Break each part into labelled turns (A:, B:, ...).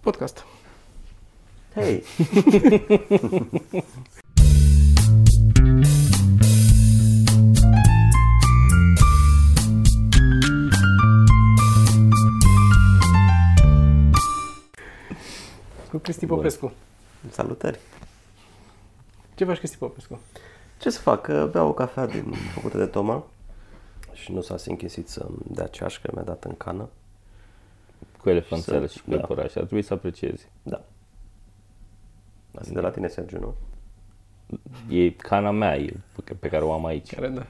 A: Podcast.
B: Hei!
A: Cu Cristi Popescu.
B: Salutări!
A: Ce faci, Cristi Popescu?
B: Ce să fac? Că Beau o cafea din făcută de Toma și nu s-a închisit să-mi dea ceașcă, mi-a dat în cană.
C: Cu elefanțele
B: Să-
C: și cu
B: da.
C: iepuraș. Ar trebui să apreciezi.
B: Da. Asta e de la tine, Sergiu, nu?
C: E cana mea e, pe- pe care o am aici.
A: Care da.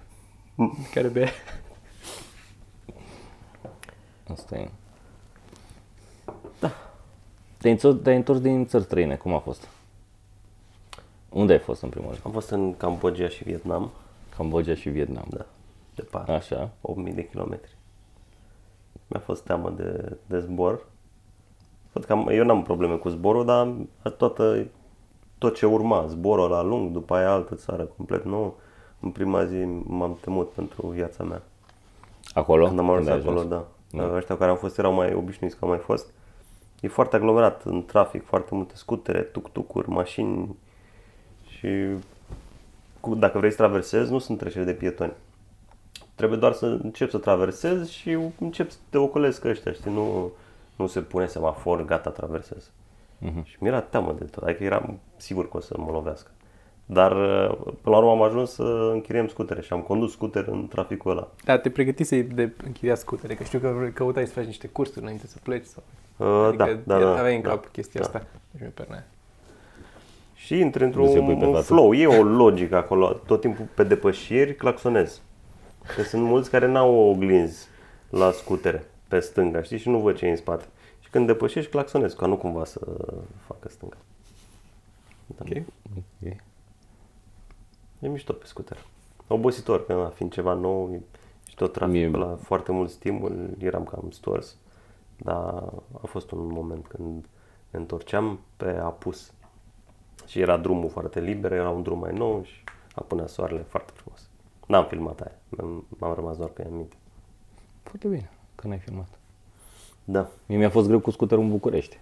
A: Care bea.
C: Asta e. Da. Te-ai întors, te-ai întors din țări străine. Cum a fost? Unde ai fost în primul rând?
B: Am fost în Cambodgia și Vietnam,
C: Cambodgia și Vietnam.
B: da, departe,
C: Așa.
B: 8000 de kilometri. Mi-a fost teamă de, de zbor. Văd că am, eu n-am probleme cu zborul, dar toată, tot ce urma, zborul la lung, după aia altă țară complet nouă, în prima zi m-am temut pentru viața mea.
C: Acolo?
B: Când am ajuns
C: ai
B: acolo,
C: ajuns?
B: da. da. Ăștia care au fost erau mai obișnuiți că am mai fost. E foarte aglomerat în trafic, foarte multe scutere, tuk-tucuri, mașini și cu, dacă vrei să traversezi, nu sunt treceri de pietoni. Trebuie doar să începi să traversezi și începi să te ocolezi că ăștia, știi, nu, nu se pune semafor, gata, traversez. Și mi-era teamă de tot, adică eram sigur că o să mă lovească. Dar până la urmă am ajuns să închiriem scutere și am condus scuter în traficul ăla.
A: Da, te pregătisei de închiriat scutere, că știu că căutai să faci niște cursuri înainte să pleci. Sau...
B: Uh,
A: Adică
B: da, da, da.
A: aveai în
B: da.
A: cap chestia
B: da.
A: asta. Deci mi pernea.
B: Și intri
C: Nu se pui
B: într-un
C: pe
B: un
C: față.
B: flow, e o logică acolo, tot timpul pe depășiri claxonezi. Că sunt mulți care n-au oglinzi la scutere pe stânga, știi, și nu văd ce e în spate. Și când depășești, claxonezi, ca nu cumva să facă stânga. Da.
A: Ok.
C: Ok.
B: E mișto pe scuter. Obositor, că na, fiind ceva nou e- și tot traficul
C: Mie-
B: la foarte mult stimul, eram cam stors. Dar a fost un moment când ne întorceam pe apus. Și era drumul foarte liber, era un drum mai nou și apunea soarele foarte frumos. N-am filmat aia, m-am, m-am rămas doar că i-am minte.
C: Foarte bine că n-ai filmat.
B: Da,
C: Mie mi-a fost greu cu scuterul în București.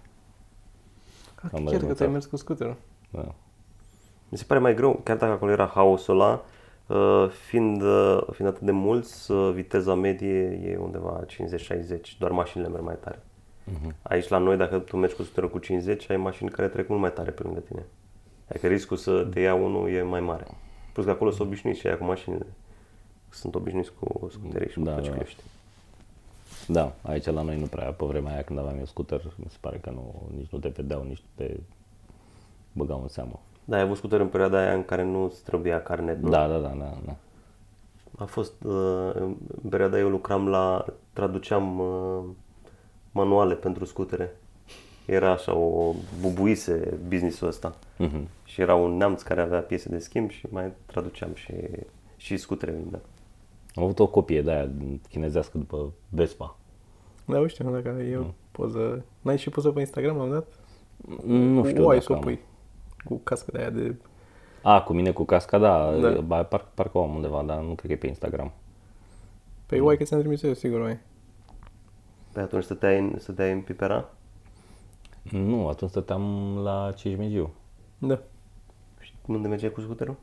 A: Ah,
C: Am
A: chiar că
C: renunțat.
A: ți-ai mers cu scuterul.
C: Da.
B: mi se pare mai greu, chiar dacă acolo era haosul ăla, uh, fiind, uh, fiind atât de mulți, uh, viteza medie e undeva 50-60, doar mașinile merg mai tare. Aici la noi, dacă tu mergi cu scuterul cu 50, ai mașini care trec mult mai tare pe lângă tine. Adică riscul să te ia unul e mai mare. Plus că acolo sunt obișnuiți și aia cu mașinile. Sunt obișnuiți cu scuterii și cu
C: Da,
B: da,
C: da.
B: cicliști.
C: Da, aici la noi nu prea, pe vremea aia când aveam eu scooter, mi se pare că nu, nici nu te vedeau, nici nu te băgau în seamă.
B: Da, ai avut scuter în perioada aia în care nu îți trebuia carnet, nu?
C: Da, da, da, da, da.
B: A fost, uh, în perioada eu lucram la, traduceam uh, manuale pentru scutere. Era așa o bubuise businessul ăsta.
C: Mhm.
B: Și era un neamț care avea piese de schimb și mai traduceam și, și scutere vindea.
C: Am avut o copie de aia chinezească după Vespa.
A: Da, uite, dacă e o poză... N-ai și poză pe Instagram, am dat?
C: Nu știu
A: o, ai
C: dacă
A: să o
C: am.
A: pui. Cu cască de aia de...
C: A, cu mine cu casca, da,
A: Da.
C: da. Par, parcă o am undeva, dar nu cred că e pe Instagram.
A: Pe uai că ți-am trimis eu, sigur, mai.
B: Pe atunci stăteai în, stăteai în Pipera?
C: Nu, atunci stăteam la Cismigiu.
A: Da.
B: Și unde mergeai cu scuterul?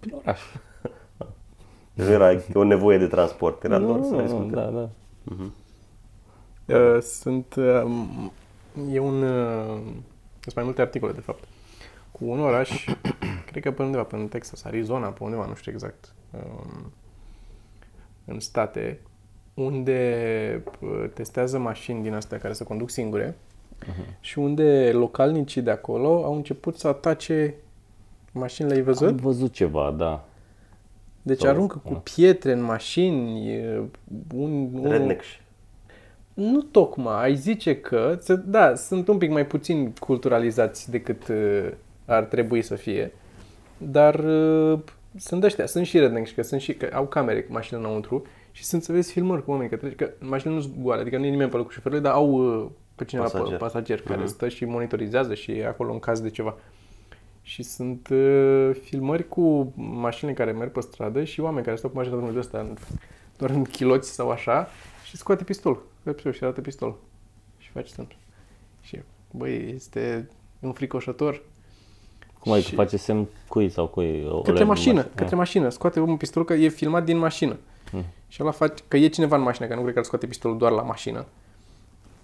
C: Prin oraș.
B: Nu era o nevoie de transport, era doar să ai
C: nu,
B: scuter.
C: da, da.
A: Uh, sunt... Uh, e un... Uh, sunt mai multe articole, de fapt. Cu un oraș, cred că pe undeva, pe în Texas, Arizona, pe undeva, nu știu exact, um, în state, unde uh, testează mașini din astea care se conduc singure și unde localnicii de acolo au început să atace mașinile, ai văzut?
C: Am văzut ceva, da.
A: Deci
C: Sau-
A: aruncă cu pietre în mașini, e, un, un,
B: Rednecks.
A: Nu tocmai, ai zice că, ță- da, sunt un pic mai puțin culturalizați decât uh, ar trebui să fie, dar uh, sunt ăștia, sunt și rednecks, că sunt și, că au camere cu mașinile înăuntru și sunt să vezi filmări cu oameni, că, trece, că mașinile nu sunt goale, adică nu e nimeni pe locul șoferului, dar au uh, pe cineva pasager,
B: Pasager.
A: pasager care stă și monitorizează și e acolo în caz de ceva. Și sunt uh, filmări cu mașini care merg pe stradă și oameni care stau cu mașina de drumul ăsta în- doar în chiloți sau așa Și scoate pistolul, pe pistol și arată pistolul. Și face semn. Și, băi, este înfricoșător.
C: Cum adică
A: Și-
C: face semn cui sau cui? O-
A: Către
C: o-
A: mașină,
C: Ah.
A: către mașină. Scoate un pistol că e filmat din mașină.
C: Mm.
A: Și ăla face, că e cineva în mașină, că nu cred că îl scoate pistolul doar la mașină.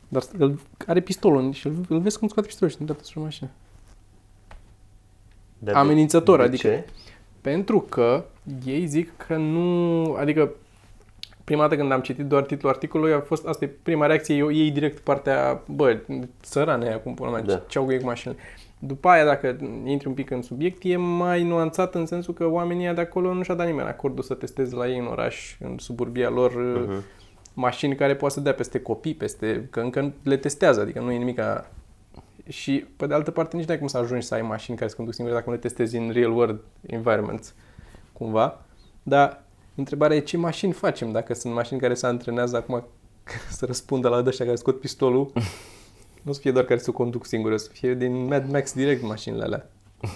A: Dar îl, are pistolul și îl, îl vezi cum scoate pistolul și îl dă spre mașină.
B: Dar
A: Amenințător,
B: de
A: adică-
B: Ce?
A: Pentru că ei zic că nu... Adică prima dată când am citit doar titlul articolului a fost, asta e prima reacție, eu iei direct partea, bă, țărane aia, cum până mea,
B: Da.
A: ce au cu ei cu mașinile. După aia, dacă intri un pic în subiect, e mai nuanțat în sensul că oamenii ăia de acolo nu și-a dat nimeni acordul să testeze la ei în oraș, în suburbia lor, uh-huh. mașini care poate să dea peste copii, peste, că încă le testează, adică nu e nimica și, pe de altă parte, nici nu ai cum să ajungi să ai mașini care se conduc singure dacă nu le testezi în real world environments, cumva. Dar întrebarea e ce mașini facem, dacă sunt mașini care se antrenează acum să răspundă la ăștia care scot pistolul. Nu o să fie doar care se conduc singure, o să fie din Mad Max direct mașinile alea.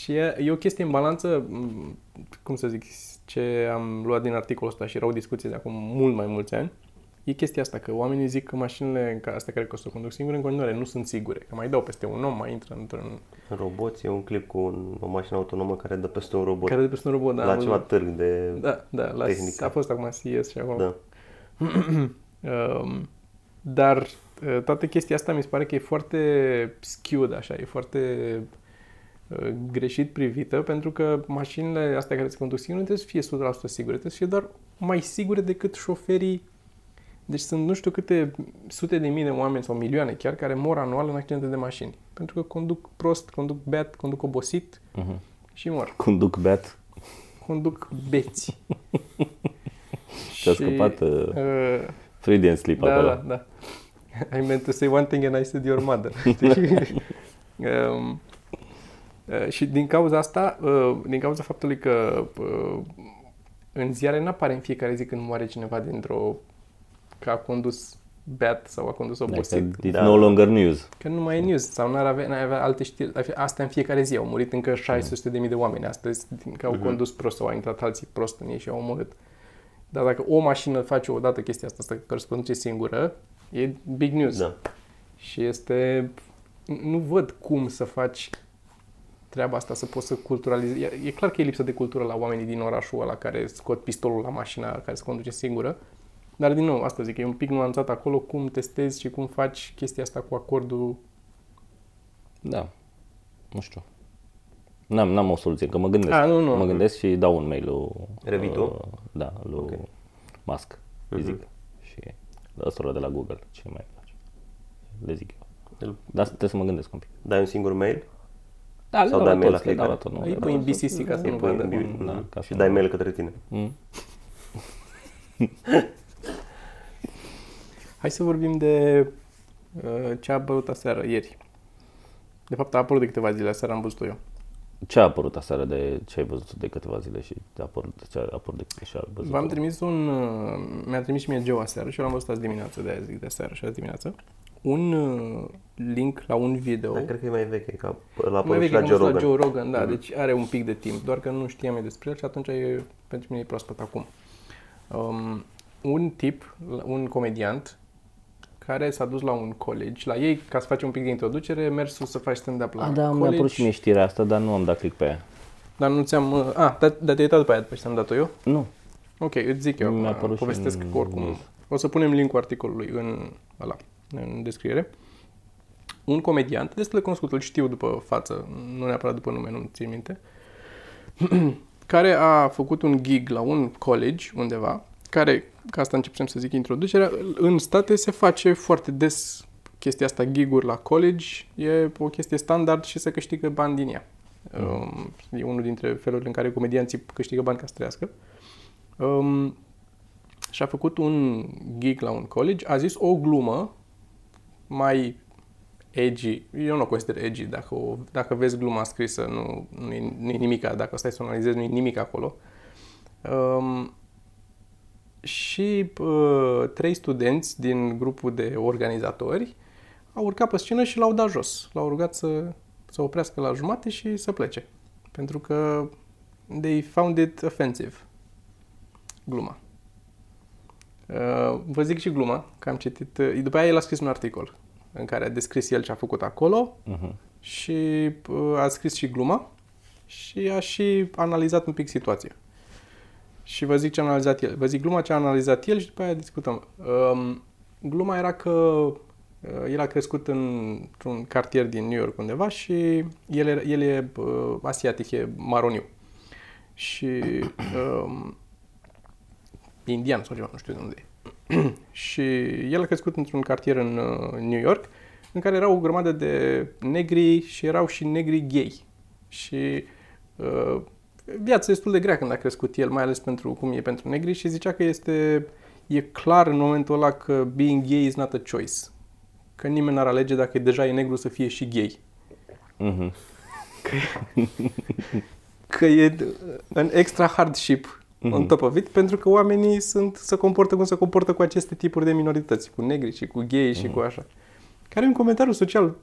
A: și e, e o chestie în balanță, m, cum să zic, ce am luat din articolul ăsta și era o discuție de acum mult mai mulți ani, e chestia asta, că oamenii zic că mașinile ca astea care se conduc singure în continuare nu sunt sigure, că mai dau peste un om, mai intră într-un...
B: Roboți, e un clip cu un, o mașină autonomă care dă peste un robot.
A: Care de peste un robot, da,
B: la
A: am
B: ceva
A: văzut.
B: târg de...
A: Da, da, la,
B: tehnică.
A: a fost acum CS și acolo.
B: Da.
A: Um, dar uh, toată chestia asta mi se pare că e foarte skewed, așa, e foarte uh, greșit privită, pentru că mașinile astea care se conduc singure nu trebuie să fie 100% sigure, trebuie să fie doar mai sigure decât șoferii. Deci sunt nu știu câte sute de mii de oameni sau milioane chiar care mor anual în accidente de mașini. Pentru că conduc prost, conduc beat, conduc obosit
C: Mhm.
A: și mor.
C: Conduc beat.
A: Conduc beți.
C: Ți-a
A: Și,
C: scăpat uh,
A: uh,
C: Freudian slip
A: da,
C: acolo.
A: da, da. I meant to say one thing and I said your mother. Știi? um, uh, și din cauza asta, uh, din cauza faptului că uh, în ziare nu apare în fiecare zi când moare cineva dintr-o că a condus beat sau a condus obosit.
C: Like, it's
B: Da.
C: no longer news.
A: Că nu mai e news sau n-ar avea, n-ar avea alte știri. Ar fi- Asta în fiecare zi. Au murit încă 600 de mii de oameni astăzi din că au condus prost sau au intrat alții prost în ei și au omorât. Dar dacă o mașină face odată chestia asta, asta care se conduce singură, e big news.
B: Da.
A: Și este... Nu văd cum să faci treaba asta, să poți să culturalizezi. E- E clar că e lipsă de cultură la oamenii din orașul ăla care scot pistolul la mașina care se conduce singură. Dar, din nou, asta zic, e un pic nuanțat acolo cum testezi și cum faci chestia asta cu acordul
C: Da. Nu știu. N-am, n-am o soluție, că mă gândesc.
A: A, nu, nu.
C: Mă gândesc și dau un mail lui...
B: Revii tu?
C: uh, Da, lui
B: Ok.
C: Musk, fizic. Și ăstora de la Google, ce mai place. Le zic eu.
B: Îl-
C: Dar trebuie să mă gândesc un pic.
B: Dai un singur mail?
C: Da,
B: Sau
C: le
B: dai
C: dau
B: mail
C: toți,
B: la
C: le dau la
B: fiecare?
C: tot. nu,
A: Îi
C: le
A: pui
C: dau
A: în
C: la
A: BCC ca să
B: Îi
A: nu
B: pui în
A: vadă.
B: bi-
C: Da,
B: mhm.
C: ca
B: și
C: să
B: dai
C: nu-
B: mail către tine.
C: Mm.
A: Hai să vorbim de uh, ce a apărut aseară, ieri. De fapt, a apărut de câteva zile, aseară am văzut-o eu.
C: Ce a apărut aseară de ce ai văzut de câteva zile și a apărut, ce a apărut de ce ai văzut?
A: V-am trimis un... uh, Mi-a trimis și mie Geo aseară și eu l-am văzut azi dimineață, de aia zic de aseară și azi dimineață. Un uh, link la un video.
B: Dar cred că e mai veche, că la
A: Mai
B: apărut
A: vechi
B: și la
A: am
B: Joe
A: văzut
B: Rogan.
A: la Joe Rogan, da, deci are un pic de timp, doar că nu știam eu despre el și atunci e, pentru mine e proaspăt acum. Um, un tip, un comediant, care s-a dus la un college, la ei, ca să face un pic de introducere, mersul să faci stand-up la
C: Ah, da,
A: college.
C: mi-a apărut și mie știrea asta, dar nu am dat click pe ea.
A: Dar nu ți-am... uh, A, dar, dar te-ai uitat după aia, după ce ți-am dat-o eu?
C: Nu.
A: Ok, îți zic eu,
C: Mi-a
A: acum,
C: apărut și
A: povestesc
C: în-
A: că oricum. O să punem linkul articolului în, ăla, în descriere. Un comediant, destul de cunoscut, îl știu după față, nu neapărat după nume, nu țin minte, care a făcut un gig la un college undeva, care, ca asta începem să zic introducerea, în state se face foarte des chestia asta, giguri la college, e o chestie standard și se câștigă bani din ea. Um, e unul dintre felurile în care comedianții câștigă bani ca să trăiască. Um, și a făcut un gig la un college, a zis o glumă mai edgy, eu nu o consider edgy, dacă, o, dacă vezi gluma scrisă, nu, nu, e, nu e nimic, dacă stai să o analizezi, nu e nimic acolo. Um, și uh, trei studenți din grupul de organizatori au urcat pe scenă și l-au dat jos. L-au rugat să, să oprească la jumate și să plece. Pentru că they found it offensive. Gluma. Uh, vă zic și gluma, că am citit... Uh, după aia el a scris un articol în care a descris el ce a făcut acolo
C: Uh-huh.
A: și uh, a scris și gluma și a și analizat un pic situația. Și vă zic ce a analizat el. Vă zic gluma ce a analizat el și după aia discutăm. Um, gluma era că uh, el a crescut în, într-un cartier din New York undeva și el, e- el e uh, asiatic, e maroniu. Și um, indian sau ceva, nu știu de unde e. și el a crescut într-un cartier în uh, New York în care erau o grămadă de negri și erau și negri gay. Și uh, viața destul de grea când a crescut el, mai ales pentru cum e pentru negri și zicea că este e clar în momentul ăla că being gay is not a choice. Că nimeni n-ar alege dacă deja e negru să fie și gay.
C: Uh-huh.
A: Că e în extra hardship
C: Mhm.
A: on top of it, pentru că oamenii sunt, se comportă cum se comportă cu aceste tipuri de minorități, cu negri și cu gay și
C: Mhm.
A: cu așa. Care e un comentariu social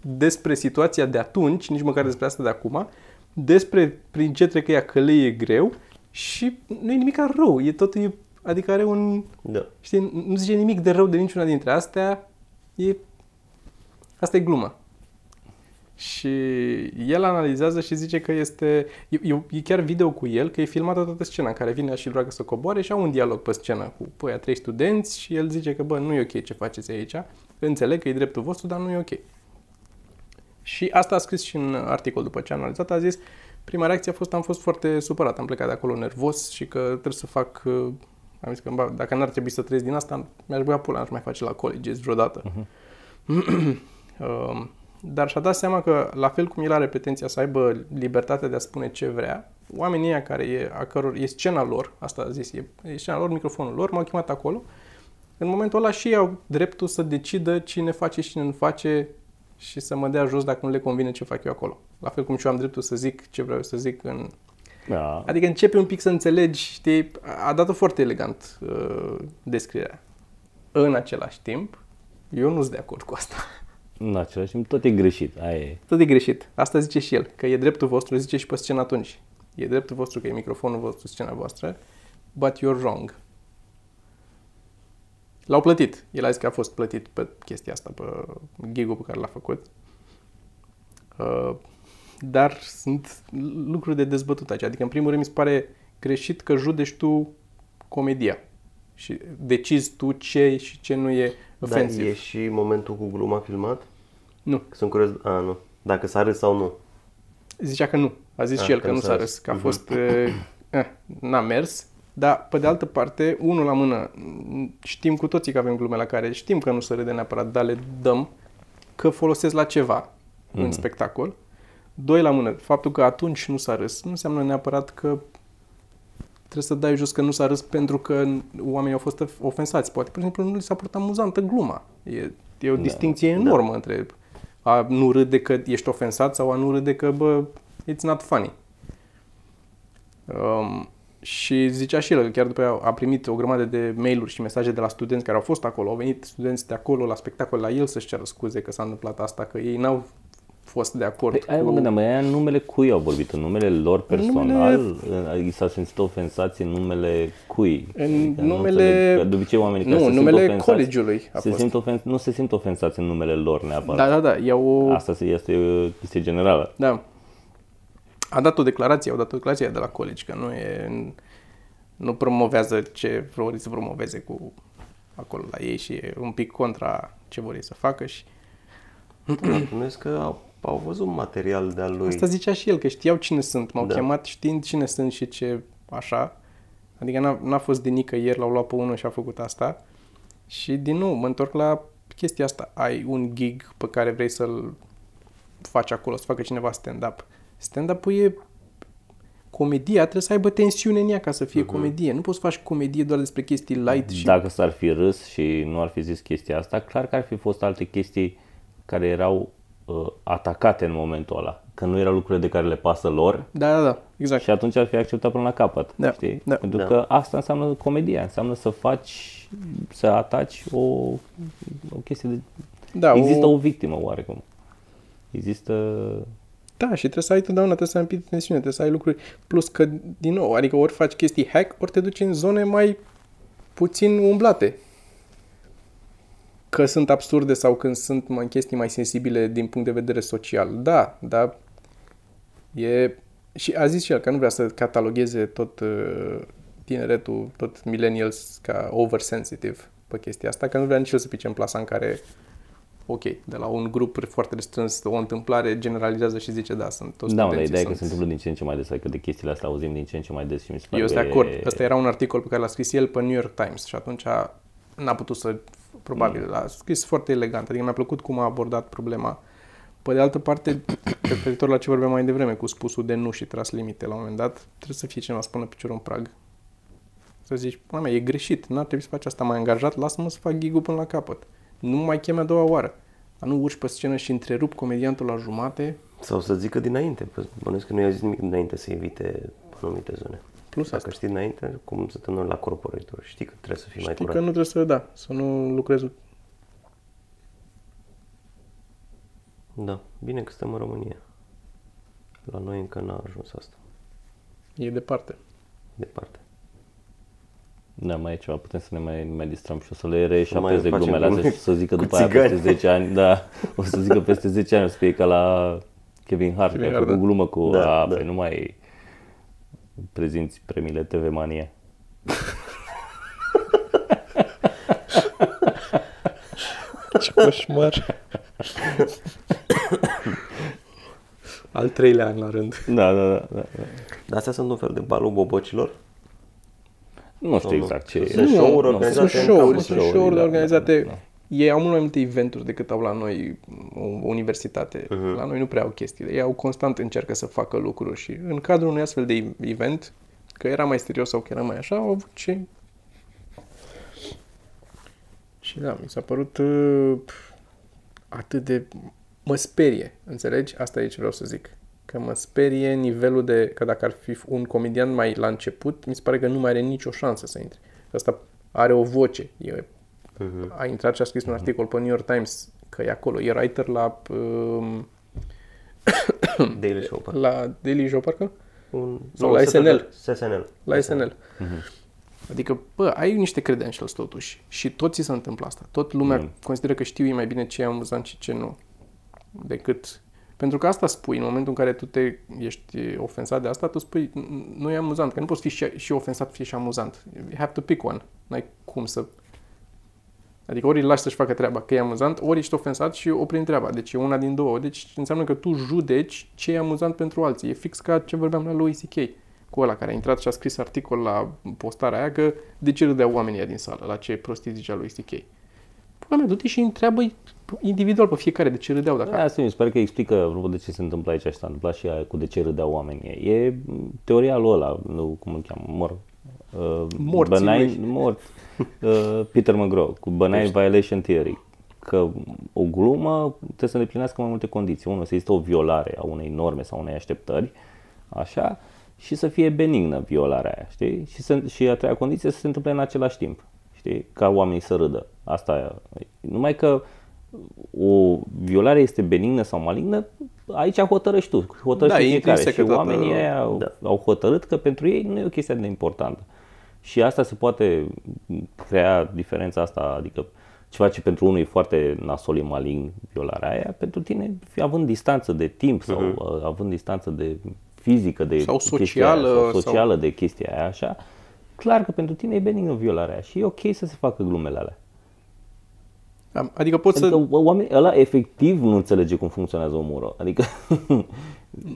A: despre situația de atunci, nici măcar despre asta de acum, despre prin ce trec ea că le e greu și nu e nimic rău, e tot, e, adică are un,
B: Da.
A: știi, nu zice nimic de rău de niciuna dintre astea, e, asta e glumă. Și el analizează și zice că este, e, e, e chiar video cu el, că e filmată toată scena în care vine și îl roagă să coboare și au un dialog pe scenă cu păi, trei studenți și el zice că bă, nu e ok ce faceți aici, înțeleg că e dreptul vostru, dar nu e ok. Și asta a scris și în articol după ce a analizat, a zis, prima reacție a fost, am fost foarte supărat, am plecat de acolo nervos și că trebuie să fac, uh, am zis că bă, dacă n-ar trebui să trăiesc din asta, mi-aș băga pula, n-aș mai face la colleges vreodată. Uh, Dar și-a dat seama că, la fel cum el are pretenția să aibă libertatea de a spune ce vrea, oamenii ăia care e, a căror, e scena lor, asta a zis, e, e scena lor, microfonul lor, m-au chemat acolo, în momentul ăla și ei au dreptul să decidă cine face și cine nu face și să mă dea jos dacă nu le convine ce fac eu acolo. La fel cum și eu am dreptul să zic ce vreau eu să zic în...
C: Da.
A: Adică începe un pic să înțelegi, știi, a dat-o foarte elegant uh, descrierea. În același timp, eu nu sunt de acord cu asta.
C: În același timp, tot e greșit. Aia e.
A: Tot e greșit. Asta zice și el, că e dreptul vostru, zice și pe scenă atunci. E dreptul vostru că e microfonul vostru, scena voastră, but you're wrong. L-au plătit. El a zis că a fost plătit pe chestia asta, pe gig pe care l-a făcut. Uh, dar sunt lucruri de dezbătut aici. Adică, în primul rând, mi se pare greșit că judeci tu comedia. Și decizi tu ce și ce nu e
B: Dar
A: ofensiv.
B: e și momentul cu gluma filmat?
A: Nu.
B: Că Sunt curios, a, nu. Dacă s-a râs sau nu.
A: Zicea că nu. A zis
B: Ah,
A: și el
B: că
A: că,
B: nu
A: nu
B: s-a
A: s-a
B: râs.
A: râs, că a
B: Mhm.
A: fost... eh, eh, n-a mers. Dar, pe de altă parte, unul la mână, m, știm cu toții că avem glume la care știm că nu se râde neapărat, dar le dăm, că folosesc la ceva
B: Mhm.
A: în spectacol. Doi la mână, faptul că atunci nu s-a râs, nu înseamnă neapărat că trebuie să dai jos că nu s-a râs pentru că oamenii au fost ofensați. Poate, pur și simplu, nu li s-a părut amuzantă gluma. E, e o
C: Da.
A: distinție enormă între a nu râde că ești ofensat sau a nu râde că, bă, it's not funny. Um, și zicea și el că chiar după aia a primit o grămadă de mail-uri și mesaje de la studenți care au fost acolo. Au venit studenți de acolo la spectacol la el să-și ceară scuze că s-a întâmplat asta, că ei n-au fost de acord
C: Păi, aia mă gândeam, aia în numele cui au vorbit? În numele lor personal? În I s-au simțit ofensați în numele cui?
A: În
C: Adică nu
A: numele-
C: înțeleg, că de obicei oamenii care
A: Nu,
C: se
A: în
C: simt
A: numele
C: ofensați,
A: colegiului a
C: se
A: fost.
C: simt ofen- nu se simt ofensați în numele lor neapărat.
A: Da, da, da. Iau,
C: Asta se- este o chestie generală.
A: Da. A dat o declarație, au dat o declarație de la colegi că nu e nu promovează ce vor ei să promoveze cu acolo la ei și e un pic contra ce vor ei să facă și
B: Bănuiesc că au, au văzut material de-al lui.
A: asta zicea și el, că știau cine sunt, m-au
B: Da.
A: chemat știind cine sunt și ce așa. Adică n-a, n-a fost de nicăieri, l-au luat pe unul și a făcut asta. Și din nou, mă întorc la chestia asta. Ai un gig pe care vrei să-l faci acolo, să facă cineva stand-up. Stand-up-ul e comedia, trebuie să aibă tensiune în ea ca să fie comedie. Nu poți să faci comedie doar despre chestii light și...
C: Dacă s-ar fi râs și nu ar fi zis chestia asta, clar că ar fi fost alte chestii care erau uh, atacate în momentul ăla. Că nu erau lucrurile de care le pasă lor
A: Da, da, da, exact.
C: și atunci ar fi acceptat până la capăt.
A: Da,
C: Știi?
A: da.
C: Pentru
B: Da.
C: că asta înseamnă comedia, înseamnă să faci, să ataci o, o chestie de...
A: Da,
C: Există
A: o...
C: o victimă oarecum. Există...
A: Da, și trebuie să ai totdeauna, trebuie să ai un pic de tensiune, trebuie să ai lucruri... Plus că, din nou, adică ori faci chestii hack, ori te duci în zone mai puțin umblate. Că sunt absurde sau când sunt mai chestii mai sensibile din punct de vedere social. Da, dar e... Și a zis și el că nu vrea să catalogheze tot uh, tineretul, tot millennials ca oversensitive pe chestia asta, că nu vrea nici el să pice în plasa în care ok, de la un grup foarte restrâns, o întâmplare generalizează și zice da, sunt toți
C: Da, mă, dar
A: studenții
C: ideea e că
A: sunt...
C: se întâmplă din ce în ce mai des, adică de chestiile astea auzim din ce în ce mai des și mi se pare
A: Eu sunt
C: că
A: de acord.
C: e-
A: Ăsta era un articol pe care l-a scris el pe New York Times și atunci n-a putut să, probabil,
C: Mm.
A: l-a scris foarte elegant. Adică mi-a plăcut cum a abordat problema. Pe de altă parte, referitor la ce vorbeam mai devreme, cu spusul de nu și tras limite la un moment dat, trebuie să fie cineva să pună piciorul în prag. Să zici, mă, mea, e greșit, n-ar trebui să faci asta mai angajat, lasă-mă să fac gigul până la capăt. Nu mă mai cheme a doua oară. Dar nu urci pe scenă și întrerup comediantul la jumate,
B: Sau să zică dinainte. Păi, Bănuiesc că nu i-a zis nimic dinainte să evite anumite zone.
A: plus asta.
B: Dacă știi dinainte, cum să te noi la corporate știi că trebuie să fii mai
A: Știi
B: curat.
A: că nu trebuie să, da, să nu lucrezi
B: Da, bine că suntem în România. La noi încă n-a ajuns asta.
A: E departe.
B: Departe.
C: Da, mai e ceva, putem să ne mai, mai distrăm și o să le reșapteze
B: mai facem
C: glumele astea
B: glume
C: și să zică
B: cu
C: după aia
B: țigani.
C: peste 10 ani, da, o să zică peste 10 ani o să fie ca la Kevin Hart,
A: Kevin
C: că a
A: Hart,
C: făcut
A: da.
C: glumă cu,
B: Da,
C: a,
B: da.
C: păi nu mai prezinți premiile TV Mania.
A: Ce coșmar. Al treilea an la rând.
C: Da, da, da. da. da.
B: Dar astea sunt un fel de balul bobocilor?
C: Nu știu
B: Sau nu?
C: exact ce e.
B: Sunt show-uri
C: Nu,
B: organizate
A: Sunt
B: în
A: show-uri,
B: campus,
A: sunt
C: show-uri,
A: show-uri
C: da,
A: organizate.
C: da, da.
A: Ei au mult mai multe eventuri decât au la noi o universitate. La noi nu prea au chestii. Ei au constant încercă să facă lucruri și în cadrul unui astfel de event, că era mai serios sau că era mai așa, au avut și... Și da, mi s-a părut uh, atât de... Mă sperie, înțelegi? Asta e ce vreau să zic. Că mă sperie nivelul de... Că dacă ar fi un comedian mai la început, mi se pare că nu mai are nicio șansă să intre. Ăsta are o voce. E, A intrat și a scris un articol pe New York Times că e acolo. E writer la, um,
B: Daily Show, parcă.
A: la Daily Show, parcă?
B: Un,
A: Sau
B: nu,
A: la
B: SNL.
A: SNL.
B: SNL.
A: La SNL. Adică, bă, ai niște credentials totuși și tot ți se întâmplă asta. Tot lumea
C: Mm.
A: consideră că știu ei mai bine ce e amuzant și ce nu. Decât... Pentru că asta spui, în momentul în care tu te ești ofensat de asta, tu spui, "N- nu e amuzant, că nu poți fi și, și ofensat, fie și amuzant. You have to pick one. N-ai cum să... Adică ori îl lași să-și facă treaba, că e amuzant, ori ești ofensat și oprim treaba. Deci e una din două. Deci înseamnă că tu judeci ce e amuzant pentru alții. E fix ca ce vorbeam la Louis C.K. Cu ăla care a intrat și a scris articol la postarea aia că de ce râdeau oamenii ăia din sală, la ce prostii zicea lui C.K. Pula mea, du-te și întreabă individual pe fiecare de ce râdeau dacă...
C: Da, asta mi se pare că explică apropo de ce se întâmplă aici și s-a întâmplat și aia cu de ce râdeau oamenii. E teoria lui ăla, nu, cum îl cheamă, mor. Uh,
A: Morții
C: benign,
A: lui.
C: mort. Uh, Peter McGraw, cu Benign Violation Theory. Că o glumă trebuie să îndeplinească mai multe condiții. Unul, să există o violare a unei norme sau unei așteptări, așa, și să fie benignă violarea aia, știi? Și, să, și a treia condiție să se întâmple în același timp, știi? Ca oamenii să râdă. Asta e. Numai că o violare este benignă sau malignă, aici hotărăști tu, hotărăști
A: Da, e
C: fiecare. Și
A: intrinsecă toată-
C: oamenii aia au,
B: da.
C: au hotărât că pentru ei nu e o chestie atât de importantă. Și asta se poate crea diferența asta, adică ceva ce pentru unul e foarte nasol, malign, violarea aia, pentru tine, fi având distanță de timp sau uh, având distanță de fizică, de
A: Sau
C: chestia aia,
A: socială,
C: sau
A: sau-
C: socială de chestia aia, așa, clar că pentru tine e benignă violarea aia și e ok să se facă glumele alea.
A: Am- Adică poți
C: Adică
A: să...
C: oamenii, ăla efectiv nu înțelege cum funcționează umorul. Adică că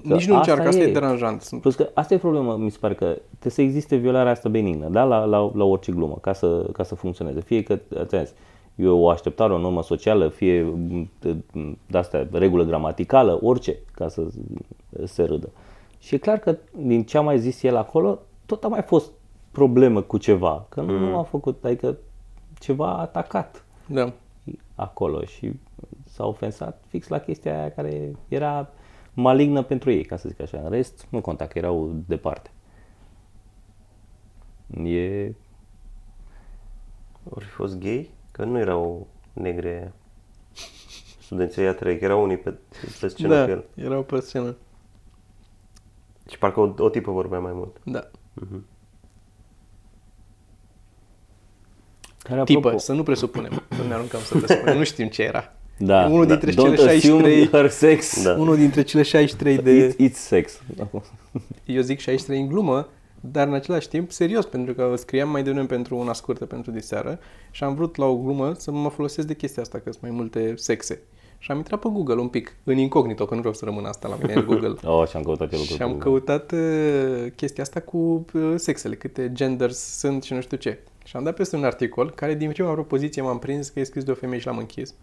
A: Nici nu încearcă, asta e
C: e.
A: deranjant. Sunt
C: Plus că asta e problema, mi se pare că trebuie să existe violarea asta benignă, da? La, la, la orice glumă, ca să, ca să funcționeze. Fie că, ți-am zis, e o așteptare, o normă socială, fie m, m, de asta, regulă gramaticală, orice, ca să se râdă. Și e clar că din ce a mai zis el acolo, tot a mai fost problemă cu ceva, că nu, nu a făcut, adică ceva a atacat
A: Da.
C: Acolo și s-a ofensat fix la chestia aia care era malignă pentru ei, ca să zic așa. În rest, nu conta că erau departe. E...
B: Ori fi fost gay? Că nu erau negre studenții ăia trei, că erau unii pe, pe scenă
A: da,
B: cu el.
A: erau pe scenă.
B: Și parcă o, o tipă vorbea mai mult.
A: Da.
C: Care,
A: tipă,
C: apropo-
A: să nu presupunem, să nu ne aruncăm să presupunem, nu știm ce era.
C: Da,
A: E unul
C: da.
A: dintre
C: Don't
A: cele
C: assume
A: 63
C: her sex.
B: Da.
A: Unul dintre cele 63 de,
C: It's, it's sex.
A: eu zic 63 în glumă, dar în același timp serios, pentru că scriam mai devreme pentru una scurtă pentru diseară și am vrut la o glumă să mă folosesc de chestia asta, că sunt mai multe sexe. Și am intrat pe Google un pic, în incognito, că nu vreau să rămân asta la mine în Google.
C: Oh, și am căutat eu lucruri.
A: Și am
C: cu-
A: căutat uh, chestia asta cu uh, sexele, câte genders sunt și nu știu ce. Și am dat peste un articol care din prima propoziție m-am prins că e scris de o femeie și l-am închis.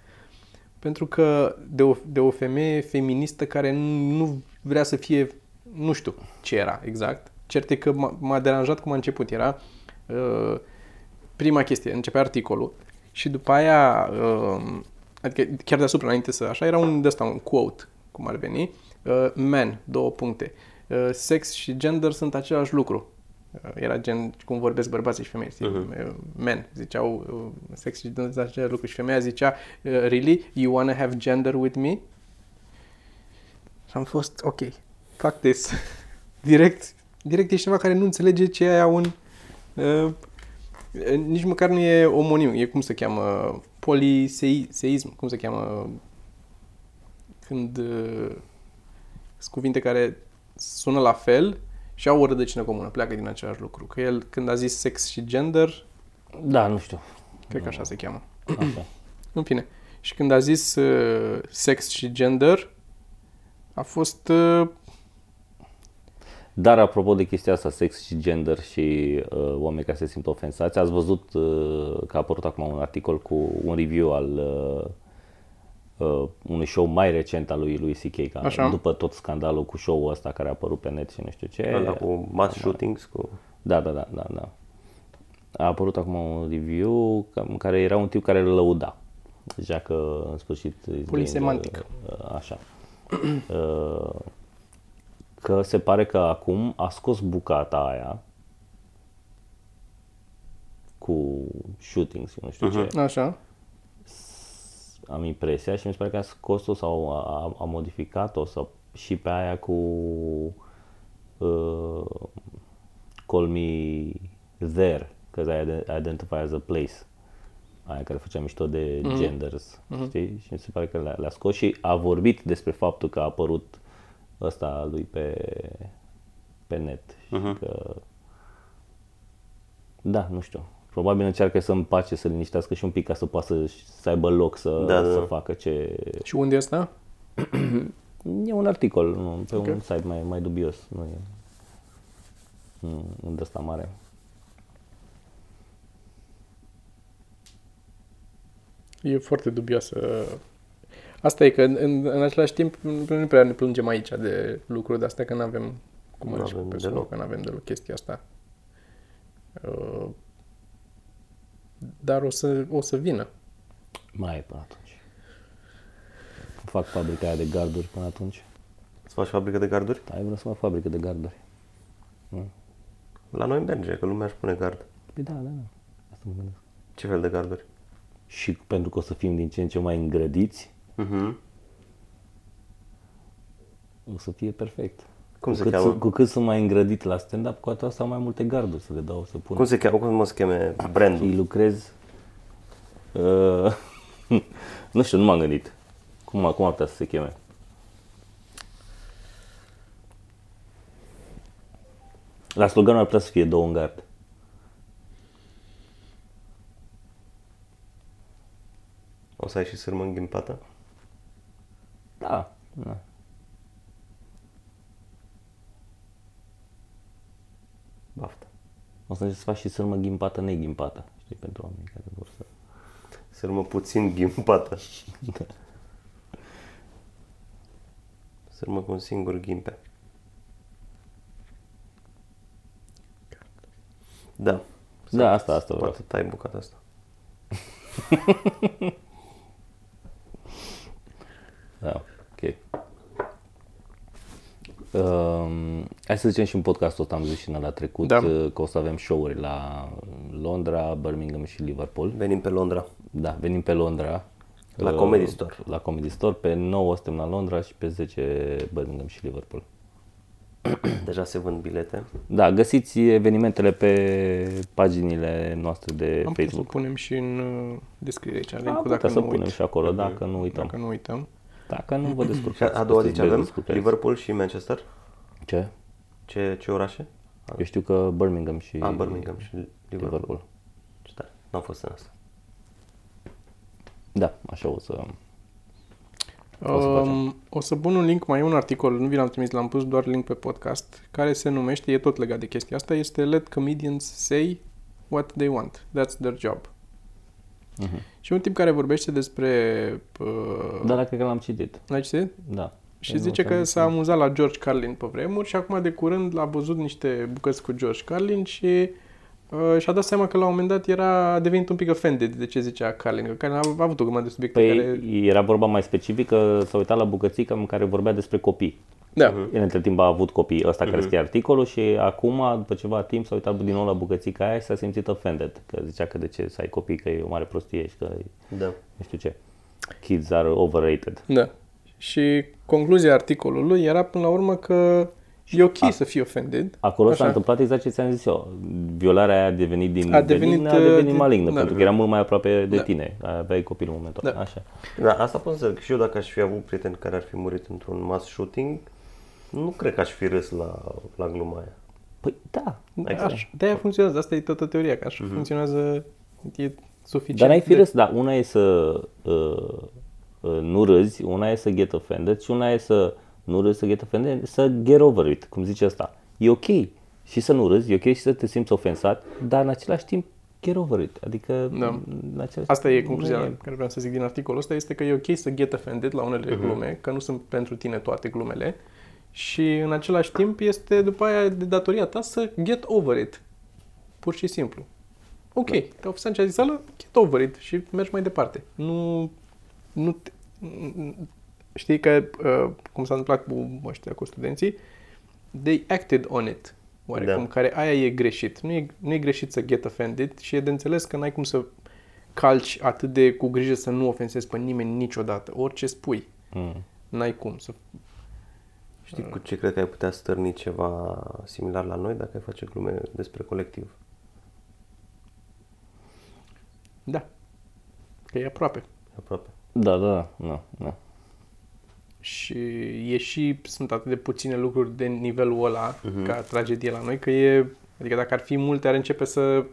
A: Pentru că de o, de o femeie feministă care nu- nu vrea să fie, nu știu ce era exact. Cert e că m-a, m-a deranjat cum a început. Era uh, prima chestie, începea articolul și după aia, uh, adică chiar deasupra, înainte să așa, era un de ăsta, un quote, cum ar veni, uh, man, două puncte. Uh, sex și gender sunt același lucru. Uh, era gen cum vorbesc bărbații și femei. Uh-huh. Men ziceau uh, sex și gender sunt același lucru și femeia zicea uh, really, you wanna have gender with me? Și am fost, ok, fuck this. direct, direct ești cineva care nu înțelege ce e aia un... Uh, nici măcar nu e omonim, e cum se cheamă, poliseism, cum se cheamă, când uh, sunt cuvinte care sună la fel și au o rădăcină comună, pleacă din același lucru. Că el, când a zis sex și gender,
C: Da, nu știu.
A: cred că așa se cheamă.
C: Așa.
A: În fine. Și când a zis uh, sex și gender, a fost... Uh,
C: Dar apropo de chestia asta, sex și gender și uh, oameni care se simt ofensați, ați văzut uh, că a apărut acum un articol cu un review al uh, uh, unui show mai recent al lui lui C.K. Ca
A: Așa.
C: după tot scandalul cu show-ul ăsta care a apărut pe net și nu știu ce.
B: Ăla cu mass shootings, cu...
C: Da, da, da, da, da. A apărut acum un review ca- în care era un tip care îl lăuda. Zicea că în sfârșit... is
A: Polisemantic.
C: doing, uh, Așa. Uh, Că se pare că acum a scos bucata aia cu shootings, nu știu ce.
A: așa.
C: Am impresia și mi se pare că a scos-o sau a, a- a modificat-o sau și pe aia cu uh, Call Me There, because I ide- identify as a place. Aia care făcea mișto de genders, știi? Și mi se pare că le-a, le-a scos și a vorbit despre faptul că a apărut ăsta lui pe, pe net. Și că... Da, nu știu. Probabil încearcă să împace, să liniștească și un pic ca să poată să, să aibă loc să,
B: Da, da,
C: să
B: da.
C: facă ce...
A: Și unde e asta?
C: E un articol nu, pe
A: Ok.
C: un site mai, mai dubios, nu e nu, un de ăsta mare.
A: E foarte dubioasă. Asta e că în, în același timp nu prea ne plângem aici de lucruri de astea că nu avem cum
B: Nu
A: ar zice
B: avem
A: pe
B: deloc.
A: deloc. că nu avem deloc chestia asta. Uh, dar o să, o să vină.
C: Mai e până atunci. Fac fabrica aia de garduri până atunci.
B: Să faci fabrică de garduri?
C: Ai vrea să fac fabrică de garduri.
B: La noi merge, că lumea își pune gard.
C: Păi da, da, da. Asta mă gândesc.
B: Ce fel de garduri?
C: Și pentru că o să fim din ce în ce mai îngrădiți,
B: Mhm.
C: o să fie perfect.
B: Cum
C: cu
B: se
C: cât,
B: cheamă?
C: sunt- Cu cât sunt mai îngrădit la stand-up, cu atât să am mai multe garduri să le dau să pun.
B: Cum se cheamă? Cum mă se cheme brandul?
C: și lucrez. Uh, nu știu, nu m-am gândit. Cum, cum ar putea să se cheme? La sloganul ar putea să fie două în gard.
B: O să ai și sârmă înghimpată?
C: Da, da.
B: Baftă.
C: O să încerc să fac și sârmă ghimpată, neghimpată. Știi, pentru oamenii care vor să...
B: Sârmă puțin ghimpată. Sârmă cu un singur ghimpe. Da.
C: Da, asta, asta vreau.
B: Poate tai bucata asta.
C: Da, ok. Um, hai să zicem și în podcastul ăsta, am zis și în la trecut,
A: Da.
C: uh, că o să avem show-uri la Londra, Birmingham și Liverpool.
B: Venim pe Londra.
C: Da, venim pe Londra.
B: La
C: Uh,
B: Comedy Store.
C: La Comedy Store. Pe 9 suntem la Londra și pe 10 Birmingham și Liverpool.
B: Deja se vând bilete.
C: Da, găsiți evenimentele pe paginile noastre de
A: Am putea să
C: Facebook.
A: punem și în uh, descriere aici
C: Am
A: linkul,
C: putea
A: dacă
C: să
A: nu
C: punem
A: uit.
C: și acolo, dacă nu uităm.
A: Dacă nu uităm.
C: Dacă nu vă
B: Și
C: descurcați.
B: a doua zi
C: sunteți
B: ce avem?
C: descurcați.
B: Liverpool și Manchester?
C: Ce?
B: Ce, ce orașe?
C: Eu știu că Birmingham și
B: A, Birmingham și Liverpool.
C: Liverpool.
B: Ce tare. N-am fost în asta.
C: Da, așa o să... O să facem.
A: Um, o să pun un link, mai e un articol, nu vi l-am trimis, l-am pus doar link pe podcast, care se numește, e tot legat de chestia asta, este Let Comedians Say What They Want. That's their job.
C: Mhm.
A: Și un tip care vorbește despre... Uh,
C: Da, dar cred că l-am citit.
A: N-ai citit?
C: Da.
A: Și
C: Nu
A: zice
C: ți-am
A: că
C: zis.
A: s-a amuzat la George Carlin pe vremuri și acum de curând l-a văzut niște bucăți cu George Carlin și uh, și-a dat seama că la un moment dat era a devenit un pic offended de ce zicea Carlin. Că Carlin a, a avut o grămadă de subiecte
C: Păi
A: care...
C: era vorba mai specific că s-a uitat la bucățica în care vorbea despre copii.
A: Da,
C: El între timp a avut copii, ăsta care scrie articolul și acum, după ceva timp, s-a uitat din nou la bucățica aia și s-a simțit offended. Că zicea că de ce să ai copii, că e o mare prostie și că e-
B: Da.
C: nu știu ce. Kids are overrated.
A: da. Și concluzia articolului era până la urmă că e ok să fii offended.
C: Acolo s-a
A: Așa.
C: întâmplat exact ce ți-am zis eu. Violarea aia a devenit din
A: A devenit,
C: benignă, a devenit
A: uh,
C: malignă,
A: da.
C: pentru că era mult mai aproape de
A: Da.
C: tine. Aveai copilul în momentul ăla.
A: Da.
C: Așa.
B: Da, asta pot să zic. Și eu dacă aș fi avut prieteni care ar fi murit într-un mass shooting, nu cred că aș fi râs la, la gluma aia.
C: Păi da.
A: Așa, de-aia funcționează, asta e toată teoria, că așa funcționează, e suficient.
C: Dar n-ai fi
A: de-
C: râs, da, una e să uh, uh, nu râzi, una e să get offended și una e să nu râzi, să get offended, să get over it, cum zice asta. E ok și să nu râzi, e ok și să te simți ofensat, dar în același timp get over it. Adică
A: Da.
C: în același
A: Asta e
C: timp,
A: concluzia
C: nu
A: care vreau să zic din articolul ăsta, este că e ok să get offended la unele glume, că nu sunt pentru tine toate glumele și în același timp este după aia de datoria ta să get over it. Pur și simplu. Ok, da. te-a ofensat ce a zis ăla, get over it și mergi mai departe. Nu, nu te, știi că, uh, cum s-a întâmplat cu ăștia, cu studenții, they acted on it. Oarecum,
B: Da.
A: care aia e greșit. Nu e, nu e greșit să get offended și e de înțeles că n-ai cum să calci atât de cu grijă să nu ofensezi pe nimeni niciodată. Orice spui,
C: Mm.
A: n-ai cum să...
B: Știi cu ce cred că ai putea stârni ceva similar la noi dacă ai face glume despre colectiv?
A: Da. Că e aproape.
B: Aproape.
C: Da, da, da, da, da.
A: Și e și, sunt atât de puține lucruri de nivelul ăla uh-huh. ca tragedie la noi, că e, adică dacă ar fi multe, ar începe să,